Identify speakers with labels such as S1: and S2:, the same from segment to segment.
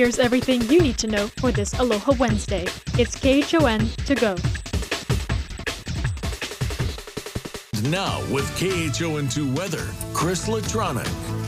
S1: Here's everything you need to know for this Aloha Wednesday. It's KHON to go.
S2: Now with KHON2 weather, Chris Latronic.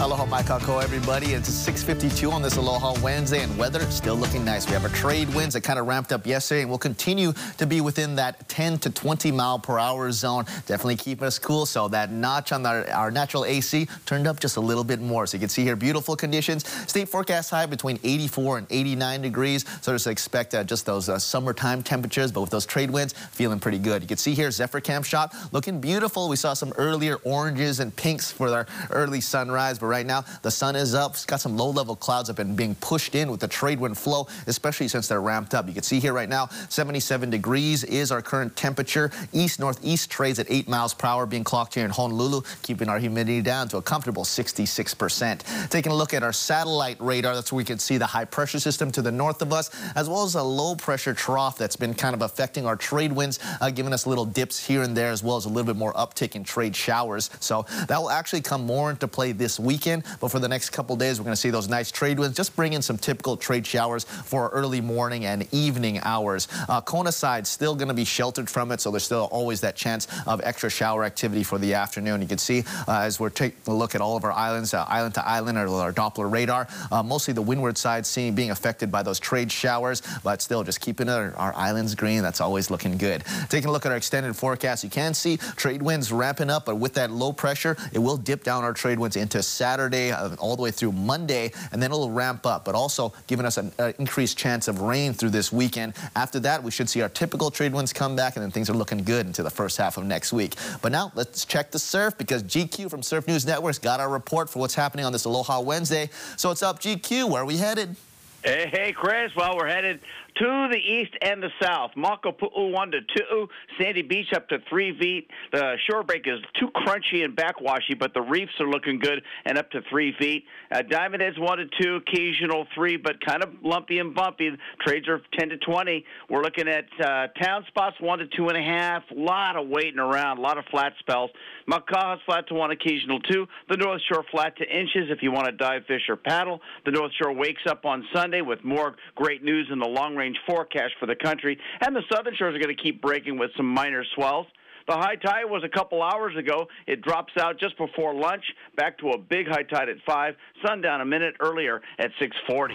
S3: Aloha Mai Kakou, everybody. It's 6.52 on this Aloha Wednesday, and weather still looking nice. We have our trade winds that kind of ramped up yesterday, and we'll continue to be within that 10 to 20 mile per hour zone. Definitely keeping us cool, so that notch on our, our natural AC turned up just a little bit more. So you can see here, beautiful conditions. State forecast high between 84 and 89 degrees, so just expect uh, just those uh, summertime temperatures, but with those trade winds, feeling pretty good. You can see here, Zephyr Camp Shop looking beautiful. We saw some earlier oranges and pinks for our early sunrise, right now the sun is up. It's got some low-level clouds up and being pushed in with the trade wind flow, especially since they're ramped up. You can see here right now, 77 degrees is our current temperature. East-northeast trades at 8 miles per hour being clocked here in Honolulu, keeping our humidity down to a comfortable 66%. Taking a look at our satellite radar, that's where we can see the high pressure system to the north of us, as well as a low pressure trough that's been kind of affecting our trade winds, uh, giving us little dips here and there, as well as a little bit more uptick in trade showers. So that will actually come more into play this week weekend. But for the next couple days, we're going to see those nice trade winds just bring in some typical trade showers for early morning and evening hours. Uh, Kona side still going to be sheltered from it, so there's still always that chance of extra shower activity for the afternoon. You can see uh, as we're taking a look at all of our islands, uh, island to island, or our Doppler radar, uh, mostly the windward side seeing being affected by those trade showers, but still just keeping our, our islands green. That's always looking good. Taking a look at our extended forecast, you can see trade winds ramping up, but with that low pressure, it will dip down our trade winds into Saturday uh, all the way through Monday, and then it'll ramp up, but also giving us an uh, increased chance of rain through this weekend. After that, we should see our typical trade winds come back, and then things are looking good into the first half of next week. But now let's check the surf because GQ from Surf News Networks got our report for what's happening on this Aloha Wednesday. So it's up, GQ? Where are we headed?
S4: Hey, hey, Chris. Well, we're headed to the east and the south. Makapu'u 1 to 2. Sandy Beach up to 3 feet. The shore break is too crunchy and backwashy, but the reefs are looking good and up to 3 feet. Uh, Diamond Heads 1 to 2. Occasional 3, but kind of lumpy and bumpy. Trades are 10 to 20. We're looking at uh, town spots 1 to 2.5. A lot of waiting around. A lot of flat spells. Makaha's flat to 1, occasional 2. The North Shore flat to inches if you want to dive, fish, or paddle. The North Shore wakes up on Sunday with more great news in the long range range forecast for the country. And the southern shores are going to keep breaking with some minor swells. The high tide was a couple hours ago. It drops out just before lunch, back to a big high tide at 5, sundown a minute earlier at 640.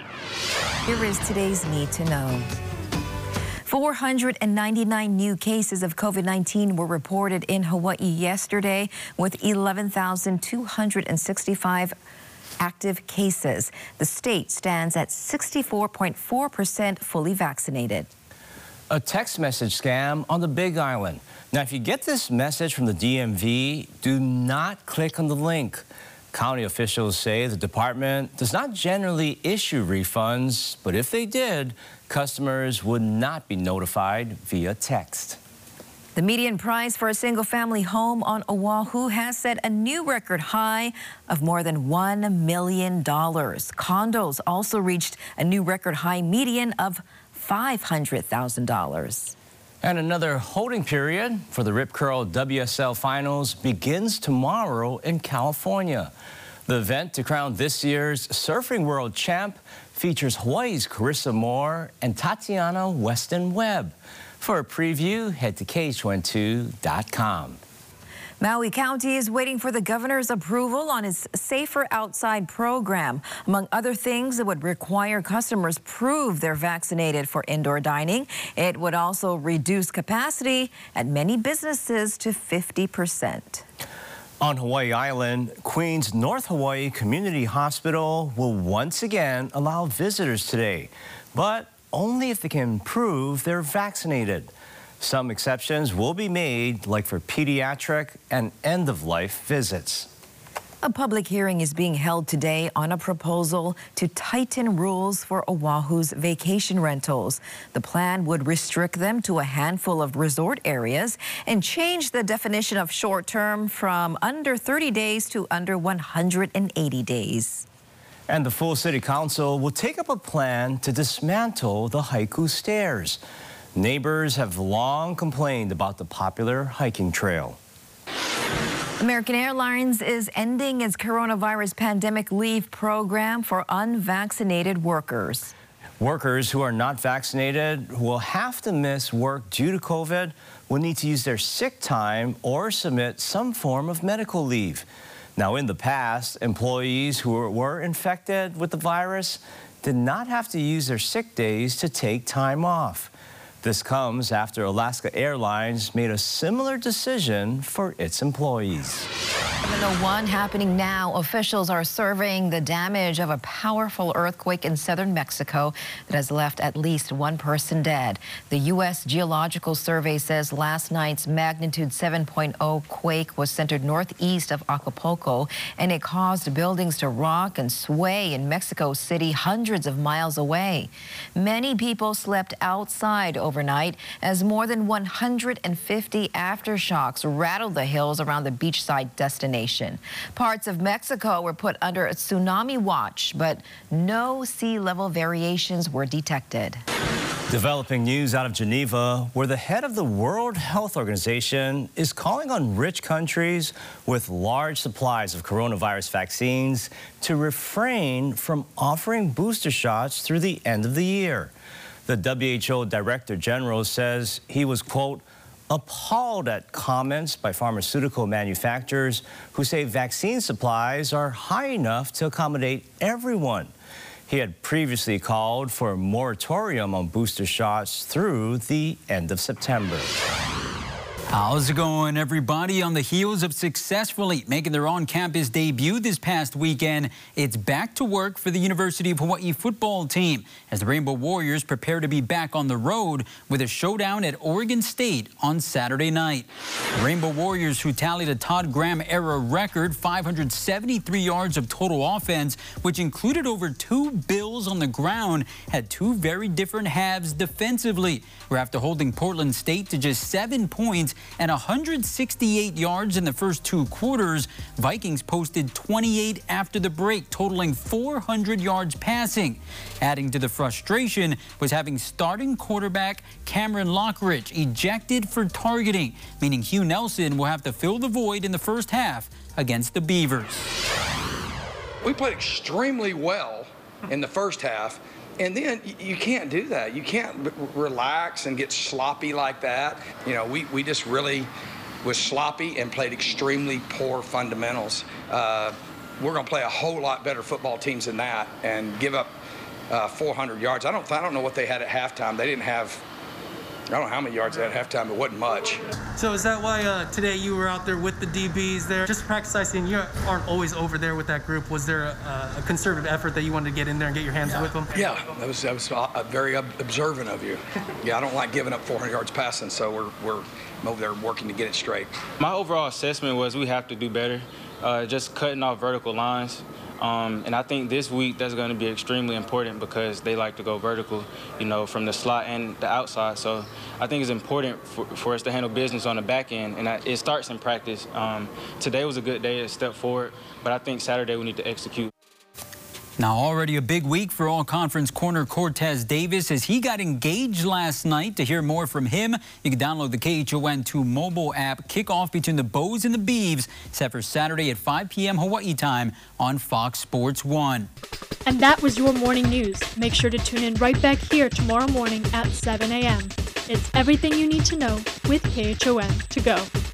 S5: Here is today's Need to Know. 499 new cases of COVID-19 were reported in Hawaii yesterday, with 11,265 active cases. The state stands at 64.4% fully vaccinated.
S6: A text message scam on the Big Island. Now, if you get this message from the DMV, do not click on the link. County officials say the department does not generally issue refunds, but if they did, customers would not be notified via text.
S5: The median price for a single family home on Oahu has set a new record high of more than $1 million. Condos also reached a new record high median of $500,000.
S6: And another holding period for the Rip Curl WSL Finals begins tomorrow in California. The event to crown this year's Surfing World Champ features Hawaii's Carissa Moore and Tatiana Weston Webb. For a preview, head to KHON2.com.
S5: Maui County is waiting for the governor's approval on its Safer Outside program. Among other things, it would require customers prove they're vaccinated for indoor dining. It would also reduce capacity at many businesses to 50 percent.
S6: On Hawaii Island, Queen's North Hawaii Community Hospital will once again allow visitors today. But only if they can prove they're vaccinated. Some exceptions will be made, like for pediatric and end-of-life visits.
S5: A public hearing is being held today on a proposal to tighten rules for Oahu's vacation rentals. The plan would restrict them to a handful of resort areas and change the definition of short term from under 30 days to under 180 days.
S6: And the full city council will take up a plan to dismantle the haiku stairs. Neighbors have long complained about the popular hiking trail.
S5: American Airlines is ending its coronavirus pandemic leave program for unvaccinated workers.
S6: Workers who are not vaccinated will have to miss work due to COVID will need to use their sick time or submit some form of medical leave. Now, in the past, employees who were infected with the virus did not have to use their sick days to take time off. This comes after Alaska Airlines made a similar decision for its employees.
S5: 701 happening now. Officials are surveying the damage of a powerful earthquake in southern Mexico that has left at least one person dead. The U.S. Geological Survey says last night's magnitude 7.0 quake was centered northeast of Acapulco, and it caused buildings to rock and sway in Mexico City, hundreds of miles away. Many people slept outside overnight as more than 150 aftershocks rattled the hills around the beachside destination. Parts of Mexico were put under a tsunami watch, but no sea level variations were detected.
S6: Developing news out of Geneva, where the head of the World Health Organization is calling on rich countries with large supplies of coronavirus vaccines to refrain from offering booster shots through the end of the year. The WHO Director General says he was, quote, appalled at comments by pharmaceutical manufacturers who say vaccine supplies are high enough to accommodate everyone. He had previously called for a moratorium on booster shots through the end of September.
S7: How's it going, everybody? On the heels of successfully making their on-campus debut this past weekend, it's back to work for the University of Hawaii football team as the Rainbow Warriors prepare to be back on the road with a showdown at Oregon State on Saturday night. The Rainbow Warriors, who tallied a Todd Graham era record 573 yards of total offense, which included over two bills on the ground, had two very different halves defensively, where after holding Portland State to just seven points, and 168 yards in the first two quarters. Vikings posted 28 after the break, totaling 400 yards passing. Adding to the frustration was having starting quarterback Cameron Lockridge ejected for targeting, meaning Hugh Nelson will have to fill the void in the first half against the Beavers.
S8: We played extremely well in the first half and then you can't do that. You can't relax and get sloppy like that. You know, we, we just really was sloppy and played extremely poor fundamentals. Uh, we're going to play a whole lot better football teams than that and give up uh, 400 yards. I don't, I don't know what they had at halftime. They didn't have I don't know how many yards they had at halftime. It wasn't much.
S9: So is that why uh, today you were out there with the DBs there? Just practicing, you aren't always over there with that group. Was there a, a conservative effort that you wanted to get in there and get your hands
S8: yeah.
S9: with them?
S8: Yeah, that was, that was uh, very observant of you. yeah, I don't like giving up 400 yards passing, so we're, we're over there working to get it straight.
S10: My overall assessment was we have to do better. Uh, just cutting off vertical lines. Um, and I think this week that's going to be extremely important because they like to go vertical, you know, from the slot and the outside. So I think it's important for, for us to handle business on the back end, and I, it starts in practice. Um, today was a good day to step forward, but I think Saturday we need to execute.
S7: Now already a big week for all-conference corner Cortez Davis as he got engaged last night. To hear more from him, you can download the KHON2 mobile app. Kickoff between the Bows and the Beavs set for Saturday at 5 p.m. Hawaii time on Fox Sports 1.
S1: And that was your morning news. Make sure to tune in right back here tomorrow morning at 7 a.m. It's everything you need to know with KHON to go.